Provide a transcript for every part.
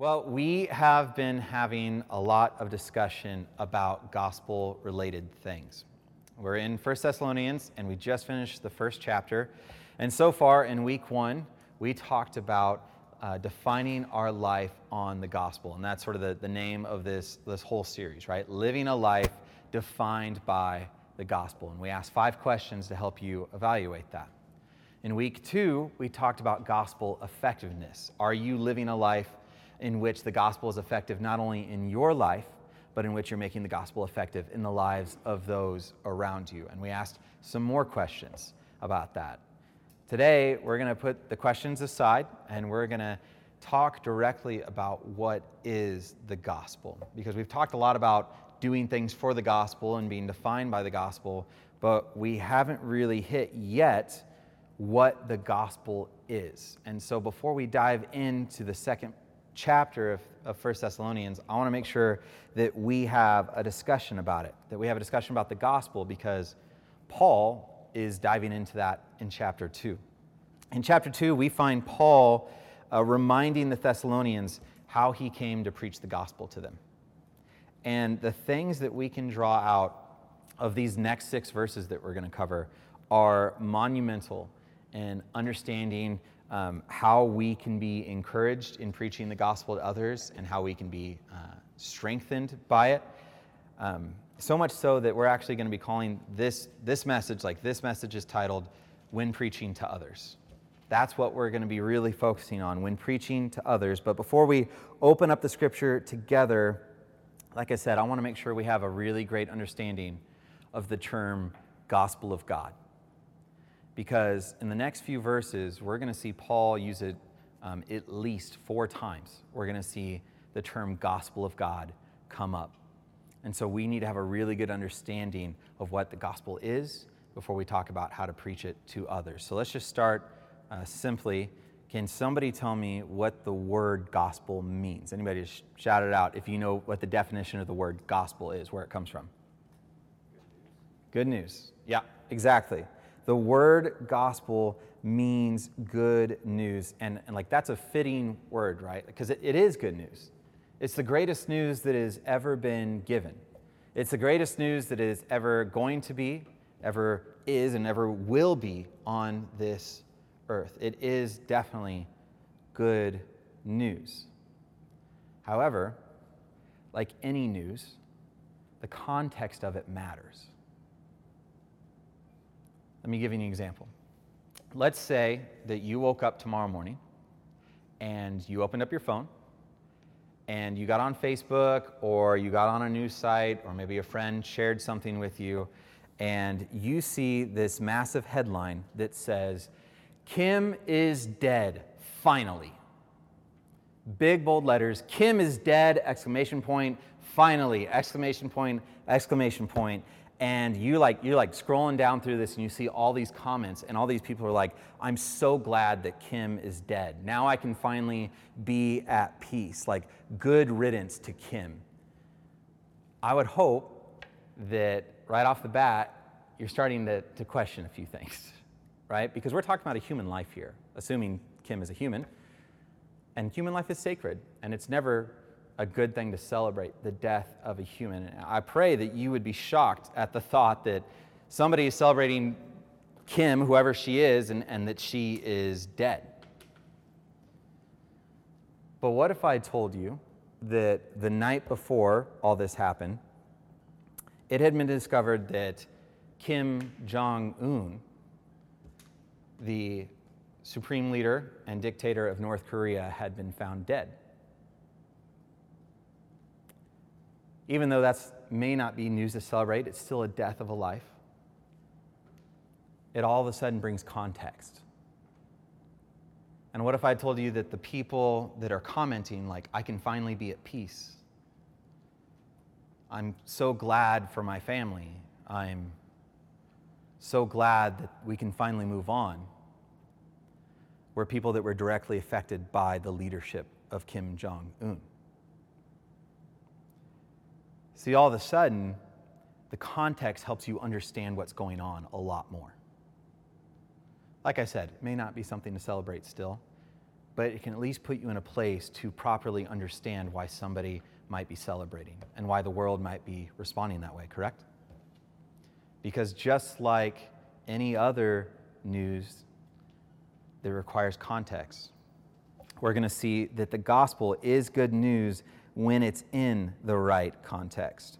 Well, we have been having a lot of discussion about gospel related things. We're in 1 Thessalonians and we just finished the first chapter. And so far in week one, we talked about uh, defining our life on the gospel. And that's sort of the, the name of this, this whole series, right? Living a life defined by the gospel. And we asked five questions to help you evaluate that. In week two, we talked about gospel effectiveness. Are you living a life in which the gospel is effective not only in your life, but in which you're making the gospel effective in the lives of those around you. And we asked some more questions about that. Today, we're going to put the questions aside and we're going to talk directly about what is the gospel. Because we've talked a lot about doing things for the gospel and being defined by the gospel, but we haven't really hit yet what the gospel is. And so before we dive into the second chapter of, of 1 Thessalonians, I want to make sure that we have a discussion about it, that we have a discussion about the gospel because Paul is diving into that in chapter 2. In chapter 2, we find Paul uh, reminding the Thessalonians how he came to preach the gospel to them. And the things that we can draw out of these next six verses that we're going to cover are monumental in understanding um, how we can be encouraged in preaching the gospel to others and how we can be uh, strengthened by it. Um, so much so that we're actually going to be calling this, this message, like this message is titled When Preaching to Others. That's what we're going to be really focusing on when preaching to others. But before we open up the scripture together, like I said, I want to make sure we have a really great understanding of the term gospel of God because in the next few verses, we're going to see Paul use it um, at least four times. We're going to see the term gospel of God come up. And so we need to have a really good understanding of what the gospel is before we talk about how to preach it to others. So let's just start uh, simply. Can somebody tell me what the word gospel means? Anybody shout it out if you know what the definition of the word gospel is, where it comes from. Good news. Yeah, exactly. The word gospel means good news. And, and like that's a fitting word, right? Because it, it is good news. It's the greatest news that has ever been given. It's the greatest news that is ever going to be, ever is, and ever will be on this earth. It is definitely good news. However, like any news, the context of it matters. Let me give you an example. Let's say that you woke up tomorrow morning and you opened up your phone and you got on Facebook or you got on a news site or maybe a friend shared something with you and you see this massive headline that says, Kim is dead, finally. Big bold letters, Kim is dead, exclamation point, finally, exclamation point, exclamation point and you like you're like scrolling down through this and you see all these comments and all these people are like i'm so glad that kim is dead. Now i can finally be at peace. Like good riddance to kim. I would hope that right off the bat you're starting to, to question a few things right? Because we're talking about a human life here assuming kim is a human. And human life is sacred and it's never a good thing to celebrate the death of a human. And I pray that you would be shocked at the thought that somebody is celebrating Kim, whoever she is, and, and that she is dead. But what if I told you that the night before all this happened, it had been discovered that Kim Jong un, the supreme leader and dictator of North Korea, had been found dead? Even though that may not be news to celebrate, it's still a death of a life. It all of a sudden brings context. And what if I told you that the people that are commenting, like, I can finally be at peace? I'm so glad for my family. I'm so glad that we can finally move on. Were people that were directly affected by the leadership of Kim Jong un. See, all of a sudden, the context helps you understand what's going on a lot more. Like I said, it may not be something to celebrate still, but it can at least put you in a place to properly understand why somebody might be celebrating and why the world might be responding that way, correct? Because just like any other news that requires context, we're going to see that the gospel is good news when it's in the right context.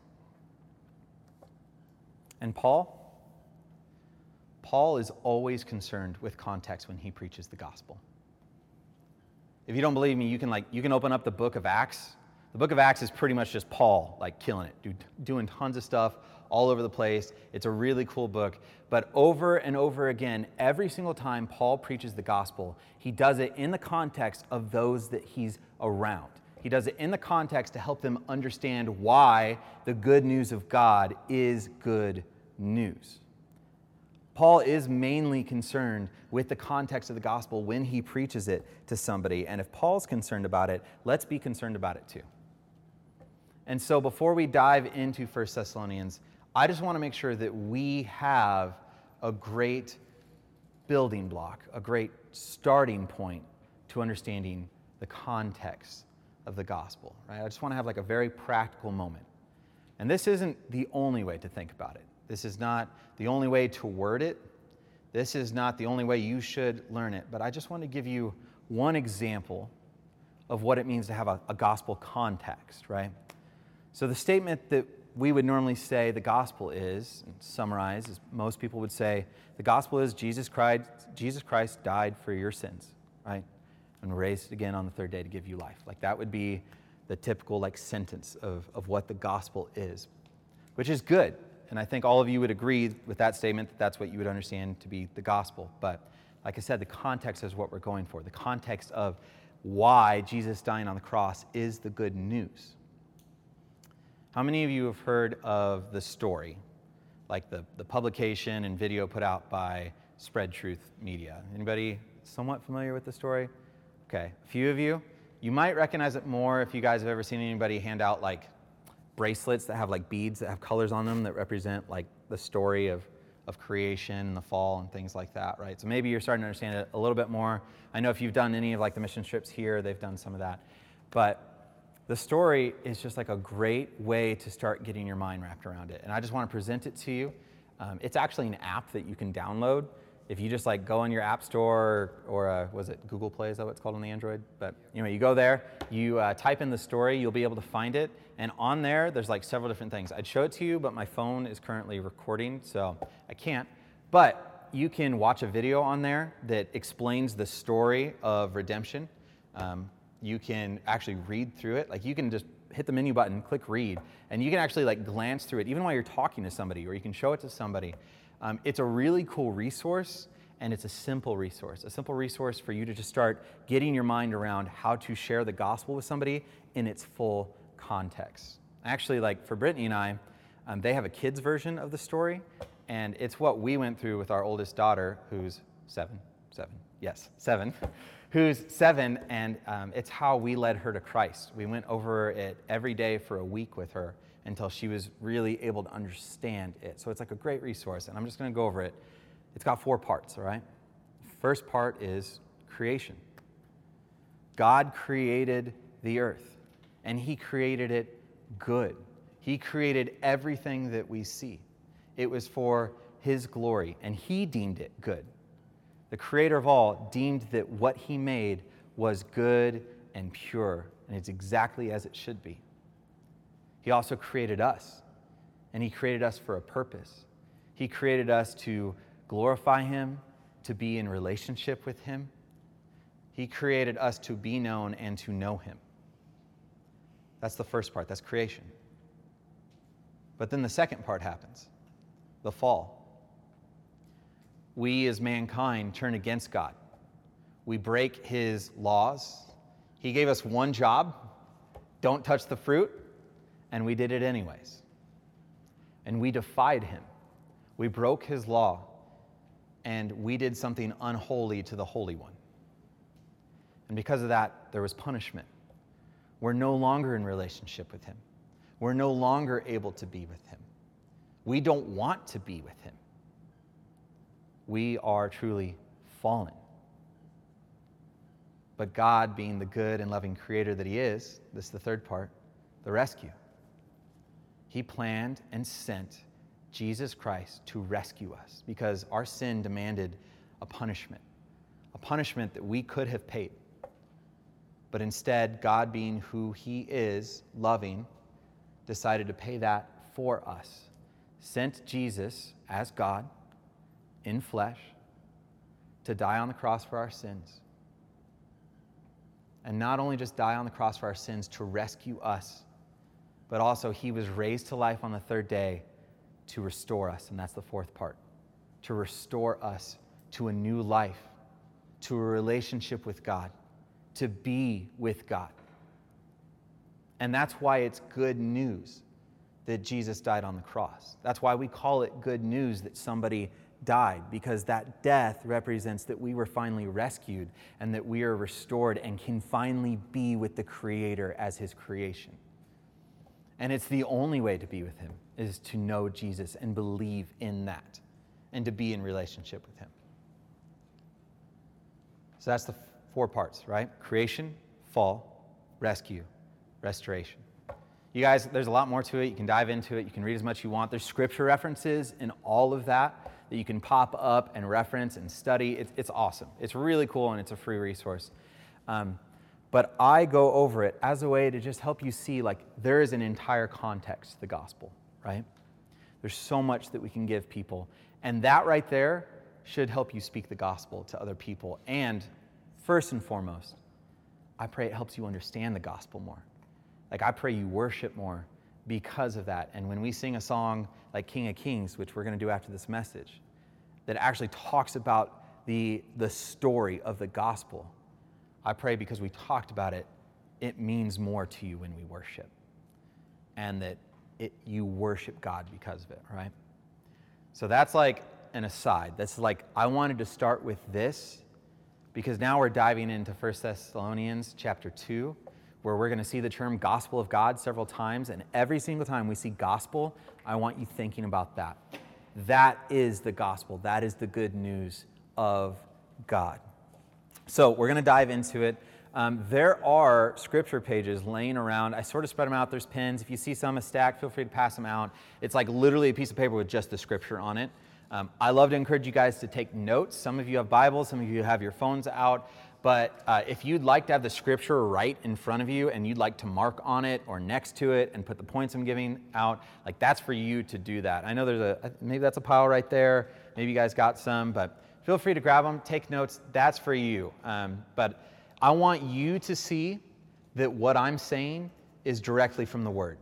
And Paul? Paul is always concerned with context when he preaches the gospel. If you don't believe me, you can like you can open up the book of Acts. The book of Acts is pretty much just Paul like killing it, doing tons of stuff all over the place. It's a really cool book. But over and over again, every single time Paul preaches the gospel, he does it in the context of those that he's around. He does it in the context to help them understand why the good news of God is good news. Paul is mainly concerned with the context of the gospel when he preaches it to somebody. And if Paul's concerned about it, let's be concerned about it too. And so before we dive into 1 Thessalonians, I just want to make sure that we have a great building block, a great starting point to understanding the context of the gospel, right? I just want to have like a very practical moment. And this isn't the only way to think about it. This is not the only way to word it. This is not the only way you should learn it. But I just want to give you one example of what it means to have a, a gospel context, right? So the statement that we would normally say the gospel is, and summarize, as most people would say, the gospel is Jesus Christ, Jesus Christ died for your sins, right? And raised again on the third day to give you life. Like that would be the typical like sentence of, of what the gospel is, which is good. And I think all of you would agree with that statement that that's what you would understand to be the gospel. But like I said, the context is what we're going for. The context of why Jesus dying on the cross is the good news. How many of you have heard of the story, like the, the publication and video put out by Spread Truth Media? Anybody somewhat familiar with the story? Okay, a few of you. You might recognize it more if you guys have ever seen anybody hand out like bracelets that have like beads that have colors on them that represent like the story of, of creation and the fall and things like that, right? So maybe you're starting to understand it a little bit more. I know if you've done any of like the mission trips here, they've done some of that. But the story is just like a great way to start getting your mind wrapped around it. And I just want to present it to you. Um, it's actually an app that you can download. If you just like go on your app store or, uh, was it Google Play? Is that what it's called on the Android? But anyway, you go there, you uh, type in the story, you'll be able to find it. And on there, there's like several different things. I'd show it to you, but my phone is currently recording, so I can't. But you can watch a video on there that explains the story of redemption. Um, you can actually read through it. Like you can just hit the menu button, click read, and you can actually like glance through it even while you're talking to somebody, or you can show it to somebody. Um, it's a really cool resource, and it's a simple resource. A simple resource for you to just start getting your mind around how to share the gospel with somebody in its full context. Actually, like for Brittany and I, um, they have a kids version of the story, and it's what we went through with our oldest daughter, who's seven, seven, yes, seven. who's seven, and um, it's how we led her to Christ. We went over it every day for a week with her until she was really able to understand it. So it's like a great resource, and I'm just going to go over it. It's got four parts, all right? First part is creation. God created the earth, and He created it good. He created everything that we see. It was for His glory, and He deemed it good the creator of all, deemed that what he made was good and pure, and it's exactly as it should be. He also created us, and he created us for a purpose. He created us to glorify him, to be in relationship with him. He created us to be known and to know him. That's the first part, that's creation. But then the second part happens the fall we as mankind turn against God. We break his laws. He gave us one job don't touch the fruit, and we did it anyways. And we defied him. We broke his law, and we did something unholy to the Holy One. And because of that, there was punishment. We're no longer in relationship with him. We're no longer able to be with him. We don't want to be with him we are truly fallen. But God, being the good and loving creator that He is, this is the third part, the rescue. He planned and sent Jesus Christ to rescue us because our sin demanded a punishment, a punishment that we could have paid. But instead, God, being who He is, loving, decided to pay that for us, sent Jesus as God in flesh to die on the cross for our sins. And not only just die on the cross for our sins to rescue us, but also he was raised to life on the third day to restore us. And that's the fourth part to restore us to a new life, to a relationship with God, to be with God. And that's why it's good news that Jesus died on the cross. That's why we call it good news that somebody died, because that death represents that we were finally rescued and that we are restored and can finally be with the Creator as His creation. And it's the only way to be with Him is to know Jesus and believe in that and to be in relationship with Him. So that's the four parts, right? Creation, fall, rescue, restoration. You guys, there's a lot more to it. You can dive into it. You can read as much as you want. There's scripture references in all of that that you can pop up and reference and study. It's, it's awesome. It's really cool and it's a free resource. Um, but I go over it as a way to just help you see like there is an entire context to the gospel, right? There's so much that we can give people. And that right there should help you speak the gospel to other people. And first and foremost, I pray it helps you understand the gospel more. Like, I pray you worship more because of that. And when we sing a song like King of Kings, which we're going to do after this message, that actually talks about the, the story of the gospel, I pray because we talked about it, it means more to you when we worship. And that it, you worship God because of it, right? So that's like an aside. That's like, I wanted to start with this because now we're diving into 1 Thessalonians chapter 2 where we're going to see the term gospel of God several times. And every single time we see gospel, I want you thinking about that. That is the gospel, that is the good news of God. So we're going to dive into it. Um, there are scripture pages laying around. I sort of spread them out. There's pins. If you see some a stack, feel free to pass them out. It's like literally a piece of paper with just the scripture on it. Um, I love to encourage you guys to take notes. Some of you have Bibles, some of you have your phones out. But uh, if you'd like to have the scripture right in front of you and you'd like to mark on it or next to it and put the points I'm giving out, like that's for you to do that. I know there's a, maybe that's a pile right there. Maybe you guys got some, but feel free to grab them, take notes. That's for you. Um, but I want you to see that what I'm saying is directly from the Word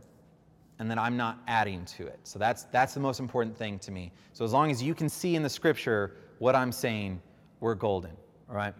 and that I'm not adding to it. So that's, that's the most important thing to me. So as long as you can see in the scripture what I'm saying, we're golden. All right?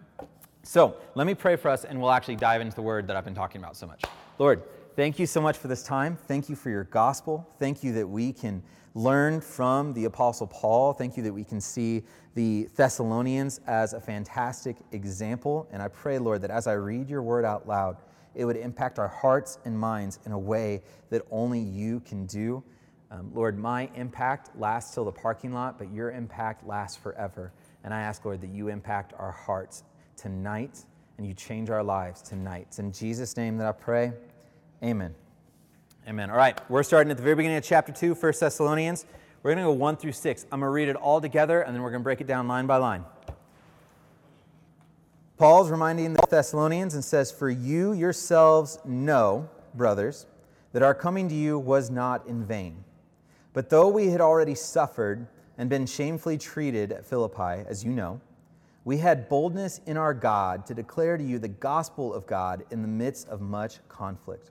So let me pray for us, and we'll actually dive into the word that I've been talking about so much. Lord, thank you so much for this time. Thank you for your gospel. Thank you that we can learn from the Apostle Paul. Thank you that we can see the Thessalonians as a fantastic example. And I pray, Lord, that as I read your word out loud, it would impact our hearts and minds in a way that only you can do. Um, Lord, my impact lasts till the parking lot, but your impact lasts forever. And I ask, Lord, that you impact our hearts tonight and you change our lives tonight. It's in Jesus' name that I pray. Amen. Amen. All right, we're starting at the very beginning of chapter 2, 1 Thessalonians. We're going to go 1 through 6. I'm going to read it all together and then we're going to break it down line by line. Paul's reminding the Thessalonians and says, For you yourselves know, brothers, that our coming to you was not in vain. But though we had already suffered and been shamefully treated at Philippi, as you know, we had boldness in our God to declare to you the gospel of God in the midst of much conflict.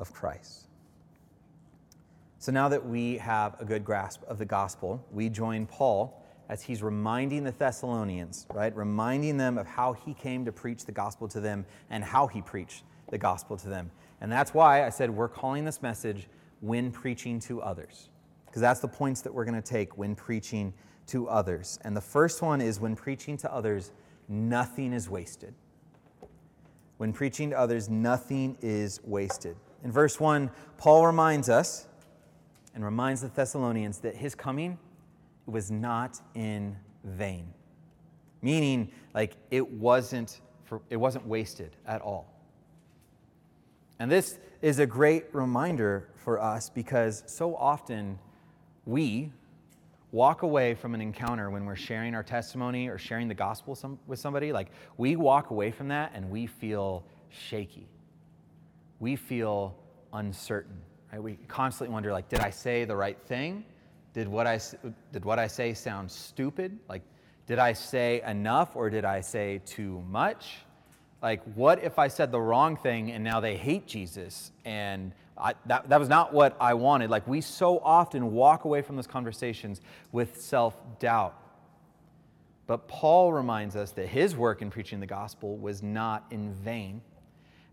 of Christ. So now that we have a good grasp of the gospel, we join Paul as he's reminding the Thessalonians, right? Reminding them of how he came to preach the gospel to them and how he preached the gospel to them. And that's why I said we're calling this message when preaching to others, because that's the points that we're going to take when preaching to others. And the first one is when preaching to others, nothing is wasted. When preaching to others, nothing is wasted. In verse 1, Paul reminds us and reminds the Thessalonians that his coming was not in vain. Meaning, like, it wasn't, for, it wasn't wasted at all. And this is a great reminder for us because so often we walk away from an encounter when we're sharing our testimony or sharing the gospel some, with somebody. Like, we walk away from that and we feel shaky. We feel uncertain. Right? We constantly wonder, like, did I say the right thing? Did what I, did what I say sound stupid? Like, did I say enough or did I say too much? Like, what if I said the wrong thing and now they hate Jesus? And I, that, that was not what I wanted. Like, we so often walk away from those conversations with self doubt. But Paul reminds us that his work in preaching the gospel was not in vain.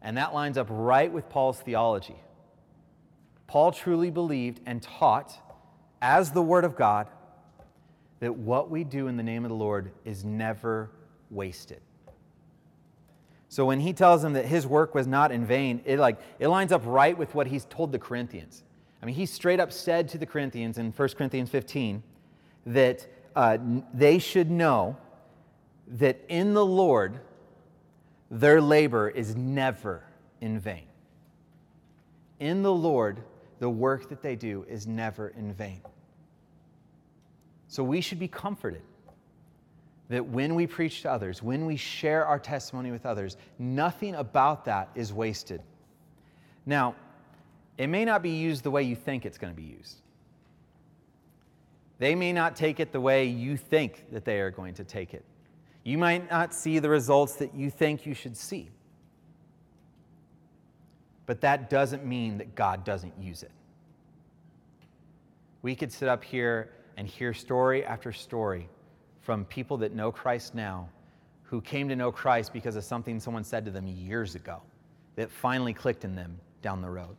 And that lines up right with Paul's theology. Paul truly believed and taught, as the Word of God, that what we do in the name of the Lord is never wasted. So when he tells them that his work was not in vain, it like it lines up right with what he's told the Corinthians. I mean, he straight up said to the Corinthians in 1 Corinthians 15 that uh, they should know that in the Lord their labor is never in vain. In the Lord, the work that they do is never in vain. So we should be comforted that when we preach to others, when we share our testimony with others, nothing about that is wasted. Now, it may not be used the way you think it's going to be used. They may not take it the way you think that they are going to take it. You might not see the results that you think you should see. But that doesn't mean that God doesn't use it. We could sit up here and hear story after story from people that know Christ now who came to know Christ because of something someone said to them years ago that finally clicked in them down the road.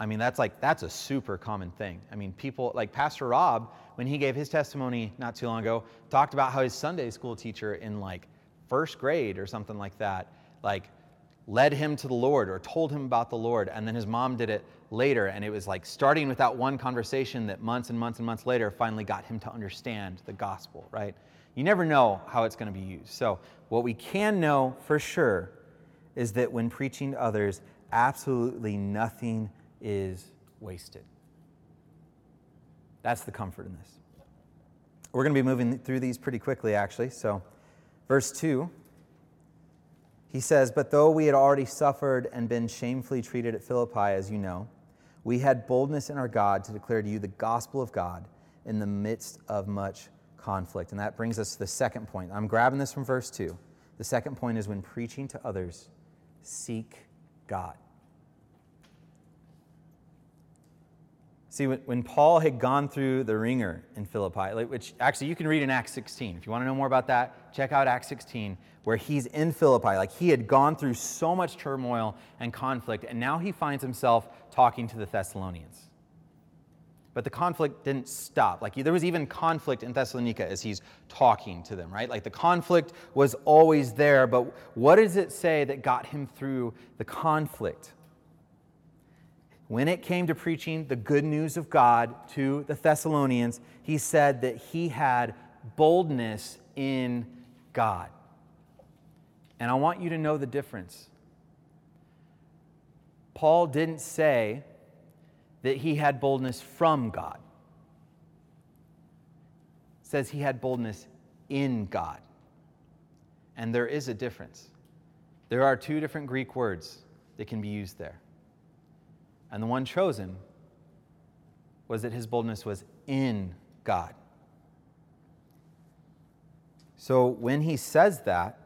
I mean, that's like, that's a super common thing. I mean, people, like Pastor Rob, when he gave his testimony not too long ago, talked about how his Sunday school teacher in like first grade or something like that, like led him to the Lord or told him about the Lord. And then his mom did it later. And it was like starting with that one conversation that months and months and months later finally got him to understand the gospel, right? You never know how it's going to be used. So, what we can know for sure is that when preaching to others, absolutely nothing is wasted. That's the comfort in this. We're going to be moving through these pretty quickly, actually. So, verse 2 he says, But though we had already suffered and been shamefully treated at Philippi, as you know, we had boldness in our God to declare to you the gospel of God in the midst of much conflict. And that brings us to the second point. I'm grabbing this from verse 2. The second point is when preaching to others, seek God. See, when, Paul had gone through the wringer in Philippi, which actually you can read in Acts 16. If you want to know more about that, check out Acts 16, where he's in Philippi. Like he had gone through so much turmoil and conflict, and now he finds himself talking to the Thessalonians. But the conflict didn't stop. Like there was even conflict in Thessalonica as he's talking to them, right? Like the conflict was always there, but what does it say that got him through the conflict? When it came to preaching the good news of God to the Thessalonians, he said that he had boldness in God. And I want you to know the difference. Paul didn't say that he had boldness from God. It says he had boldness in God. And there is a difference. There are two different Greek words that can be used there. And the one chosen was that his boldness was in God. So when he says that,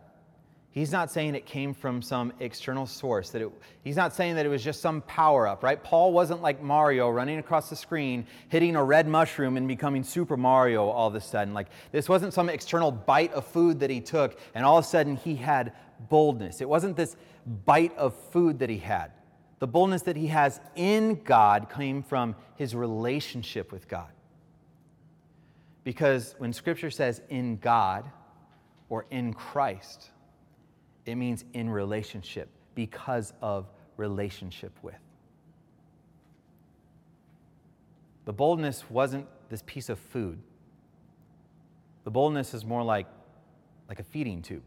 He's not saying it came from some external source. That it, he's not saying that it was just some power up, right? Paul wasn't like Mario running across the screen, hitting a red mushroom and becoming Super Mario all of a sudden. Like this wasn't some external bite of food that he took and all of a sudden he had boldness. It wasn't this bite of food that he had. The boldness that he has in God came from his relationship with God. Because when scripture says in God or in Christ, it means in relationship, because of relationship with. The boldness wasn't this piece of food. The boldness is more like, like a feeding tube.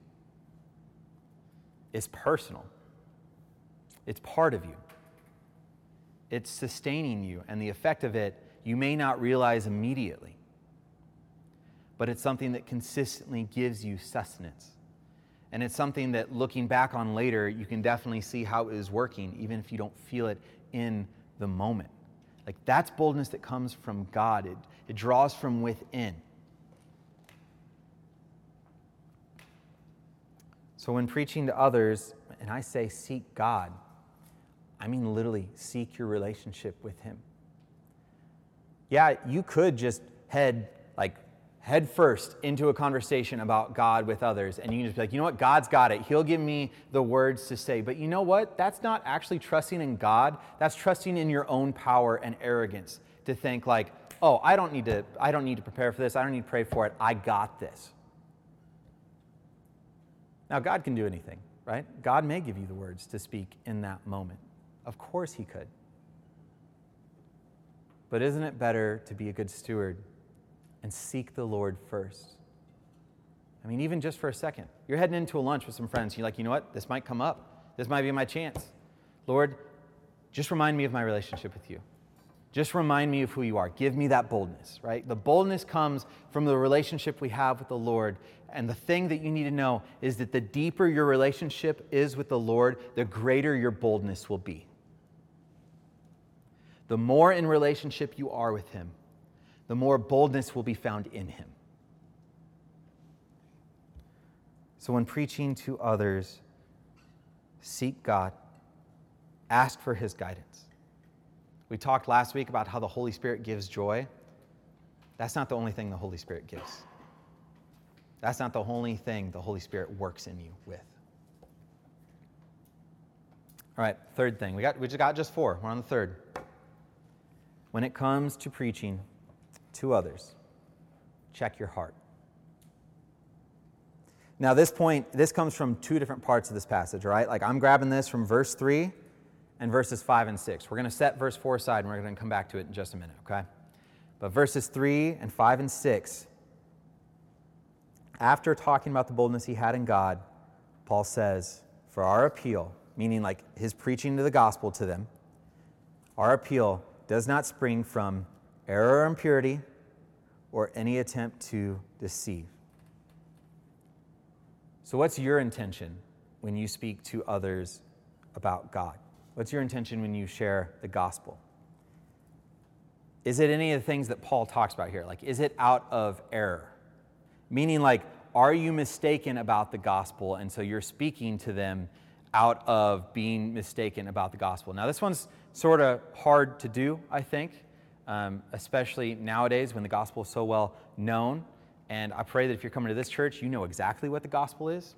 It's personal, it's part of you, it's sustaining you, and the effect of it you may not realize immediately, but it's something that consistently gives you sustenance. And it's something that looking back on later, you can definitely see how it is working, even if you don't feel it in the moment. Like that's boldness that comes from God, it, it draws from within. So when preaching to others, and I say seek God, I mean literally seek your relationship with Him. Yeah, you could just head like head first into a conversation about God with others, and you can just be like, you know what, God's got it. He'll give me the words to say. But you know what? That's not actually trusting in God. That's trusting in your own power and arrogance to think like, oh, I don't need to, I don't need to prepare for this. I don't need to pray for it. I got this. Now, God can do anything, right? God may give you the words to speak in that moment. Of course, He could. But isn't it better to be a good steward and seek the Lord first. I mean, even just for a second. You're heading into a lunch with some friends. You're like, you know what? This might come up. This might be my chance. Lord, just remind me of my relationship with you. Just remind me of who you are. Give me that boldness, right? The boldness comes from the relationship we have with the Lord. And the thing that you need to know is that the deeper your relationship is with the Lord, the greater your boldness will be. The more in relationship you are with Him, the more boldness will be found in him. So, when preaching to others, seek God, ask for his guidance. We talked last week about how the Holy Spirit gives joy. That's not the only thing the Holy Spirit gives. That's not the only thing the Holy Spirit works in you with. All right, third thing. We, got, we just got just four. We're on the third. When it comes to preaching, to others. Check your heart. Now, this point, this comes from two different parts of this passage, right? Like I'm grabbing this from verse 3 and verses 5 and 6. We're going to set verse 4 aside and we're going to come back to it in just a minute, okay? But verses 3 and 5 and 6, after talking about the boldness he had in God, Paul says, For our appeal, meaning like his preaching to the gospel to them, our appeal does not spring from error or impurity, or any attempt to deceive. So, what's your intention when you speak to others about God? What's your intention when you share the gospel? Is it any of the things that Paul talks about here? Like, is it out of error? Meaning, like, are you mistaken about the gospel? And so you're speaking to them out of being mistaken about the gospel. Now, this one's sort of hard to do, I think um, especially nowadays when the gospel is so well known. And I pray that if you're coming to this church, you know exactly what the gospel is.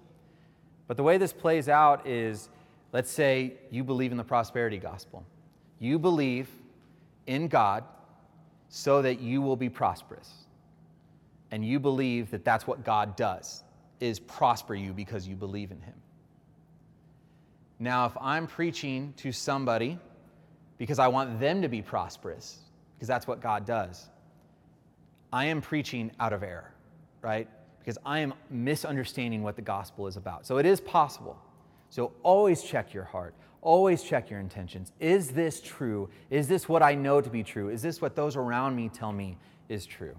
But the way this plays out is let's say you believe in the prosperity gospel. You believe in God so that you will be prosperous. And you believe that that's what God does is prosper you because you believe in him. Now, if I'm preaching to somebody because I want them to be prosperous, because that's what God does. I am preaching out of error, right? Because I am misunderstanding what the gospel is about. So it is possible. So always check your heart. Always check your intentions. Is this true? Is this what I know to be true? Is this what those around me tell me is true?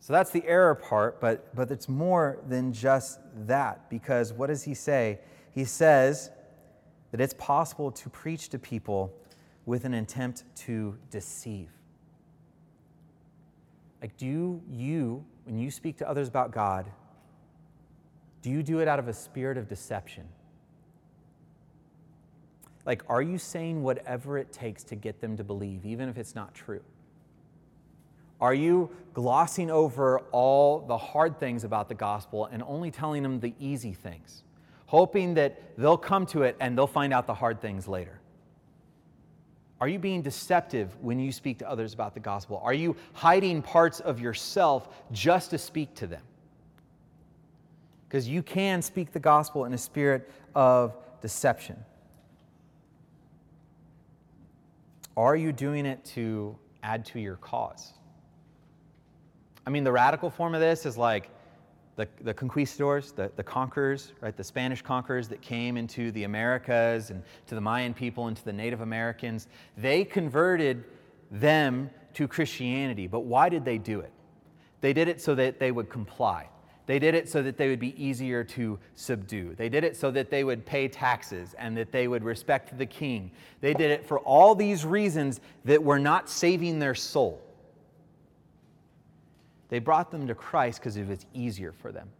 So that's the error part, but, but it's more than just that because what does he say? He says that it's possible to preach to people with an attempt to deceive. Like, do you, when you speak to others about God, Do you do it out of a spirit of deception? Like, are you saying whatever it takes to get them to believe, even if it's not true? Are you glossing over all the hard things about the gospel and only telling them the easy things, hoping that they'll come to it and they'll find out the hard things later? Are you being deceptive when you speak to others about the gospel? Are you hiding parts of yourself just to speak to them? Because you can speak the gospel in a spirit of deception. Are you doing it to add to your cause? I mean, the radical form of this is like the, the conquistadors, the, the conquerors, right? The Spanish conquerors that came into the Americas and to the Mayan people and to the Native Americans. They converted them to Christianity. But why did they do it? They did it so that they would comply. They did it so that they would be easier to subdue. They did it so that they would pay taxes and that they would respect the king. They did it for all these reasons that were not saving their soul. They brought them to Christ because it was easier for them.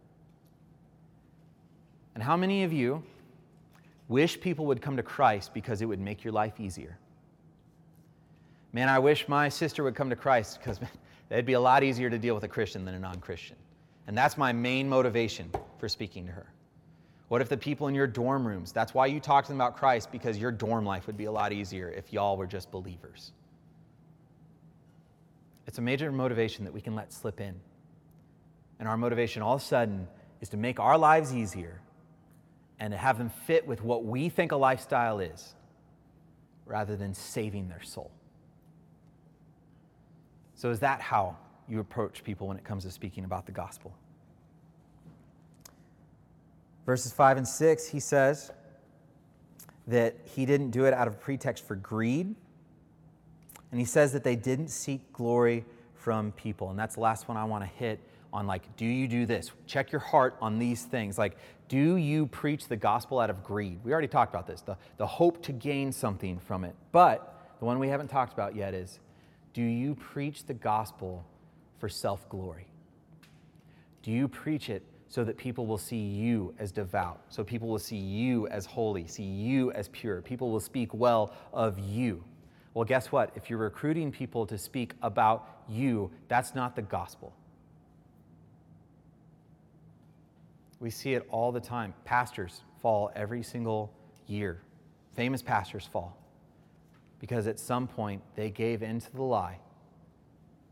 And how many of you wish people would come to Christ because it would make your life easier? Man, I wish my sister would come to Christ because it'd be a lot easier to deal with a Christian than a non Christian. And that's my main motivation for speaking to her. What if the people in your dorm rooms, that's why you talk to them about Christ, because your dorm life would be a lot easier if y'all were just believers. It's a major motivation that we can let slip in. And our motivation all of a sudden is to make our lives easier and to have them fit with what we think a lifestyle is rather than saving their soul. So, is that how you approach people when it comes to speaking about the gospel. Verses 5 and 6, he says that he didn't do it out of pretext for greed. And he says that they didn't seek glory from people. And that's the last one I want to hit on like, do you do this? Check your heart on these things. Like, do you preach the gospel out of greed? We already talked about this, the, the hope to gain something from it. But the one we haven't talked about yet is do you preach the gospel for self glory? Do you preach it so that people will see you as devout, so people will see you as holy, see you as pure? People will speak well of you. Well, guess what? If you're recruiting people to speak about you, that's not the gospel. We see it all the time. Pastors fall every single year. Famous pastors fall because at some point they gave in to the lie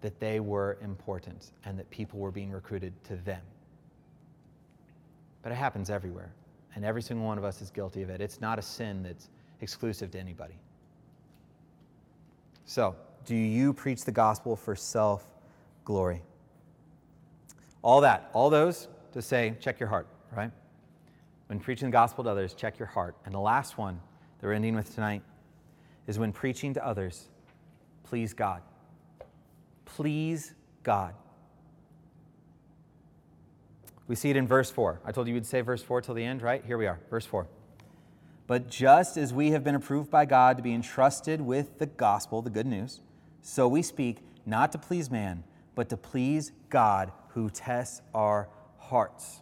that they were important and that people were being recruited to them. But it happens everywhere, and every single one of us is guilty of it. It's not a sin that's exclusive to anybody. So, do you preach the gospel for self glory? All that, all those to say, check your heart, right? When preaching the gospel to others, check your heart. And the last one that we're ending with tonight is when preaching to others, please God please God. We see it in verse 4. I told you we'd say verse 4 till the end, right? Here we are, verse 4. But just as we have been approved by God to be entrusted with the gospel, the good news, so we speak not to please man, but to please God who tests our hearts.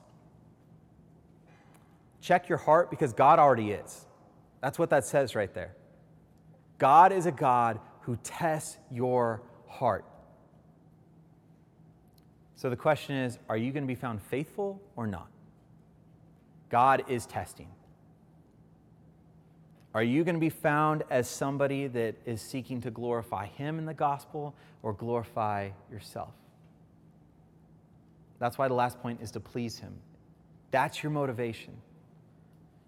Check your heart because God already is. That's what that says right there. God is a God who tests your heart. So the question is are you going to be found faithful or not? God is testing. Are you going to be found as somebody that is seeking to glorify Him in the gospel or glorify yourself? That's why the last point is to please Him. That's your motivation.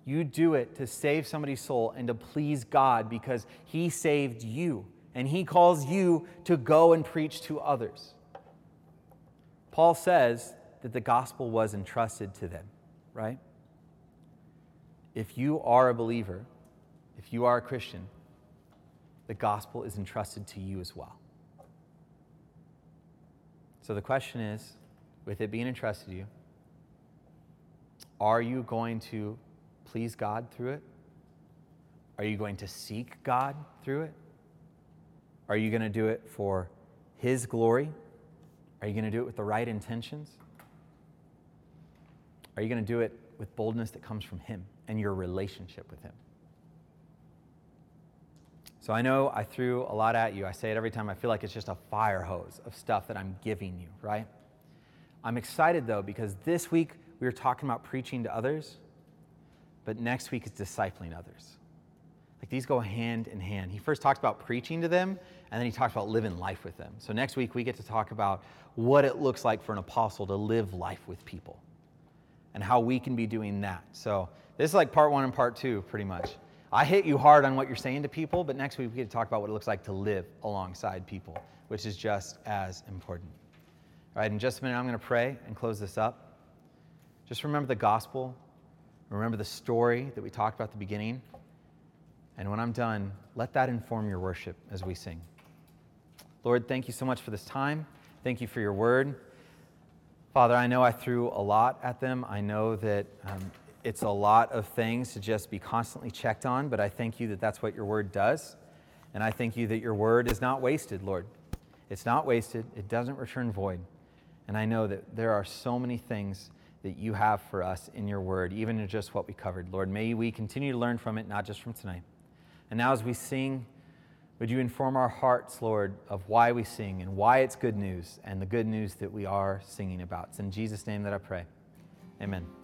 You do it to save somebody's soul and to please God because He saved you and He calls you to go and preach to others. Paul says that the gospel was entrusted to them, right? If you are a believer, if you are a Christian, the gospel is entrusted to you as well. So the question is with it being entrusted to you, are you going to please God through it? Are you going to seek God through it? Are you going to do it for His glory are you going to do it with the right intentions? Are you going to do it with boldness that comes from Him and your relationship with Him? So I know I threw a lot at you. I say it every time. I feel like it's just a fire hose of stuff that I'm giving you, right? I'm excited though because this week we were talking about preaching to others, but next week is discipling others. Like these go hand in hand. He first talked about preaching to them, and then he talked about living life with them. So next week we get to talk about what it looks like for an apostle to live life with people and how we can be doing that. So this is like part one and part two, pretty much. I hit you hard on what you're saying to people, but next week we get to talk about what it looks like to live alongside people, which is just as important. All right, in just a minute, I'm going to pray and close this up. Just remember the gospel, remember the story that we talked about at the beginning. And when I'm done, let that inform your worship as we sing. Lord, thank you so much for this time. Thank you for your word. Father, I know I threw a lot at them. I know that um, it's a lot of things to just be constantly checked on, but I thank you that that's what your word does. And I thank you that your word is not wasted, Lord. It's not wasted, it doesn't return void. And I know that there are so many things that you have for us in your word, even in just what we covered. Lord, may we continue to learn from it, not just from tonight. And now, as we sing, would you inform our hearts, Lord, of why we sing and why it's good news and the good news that we are singing about? It's in Jesus' name that I pray. Amen.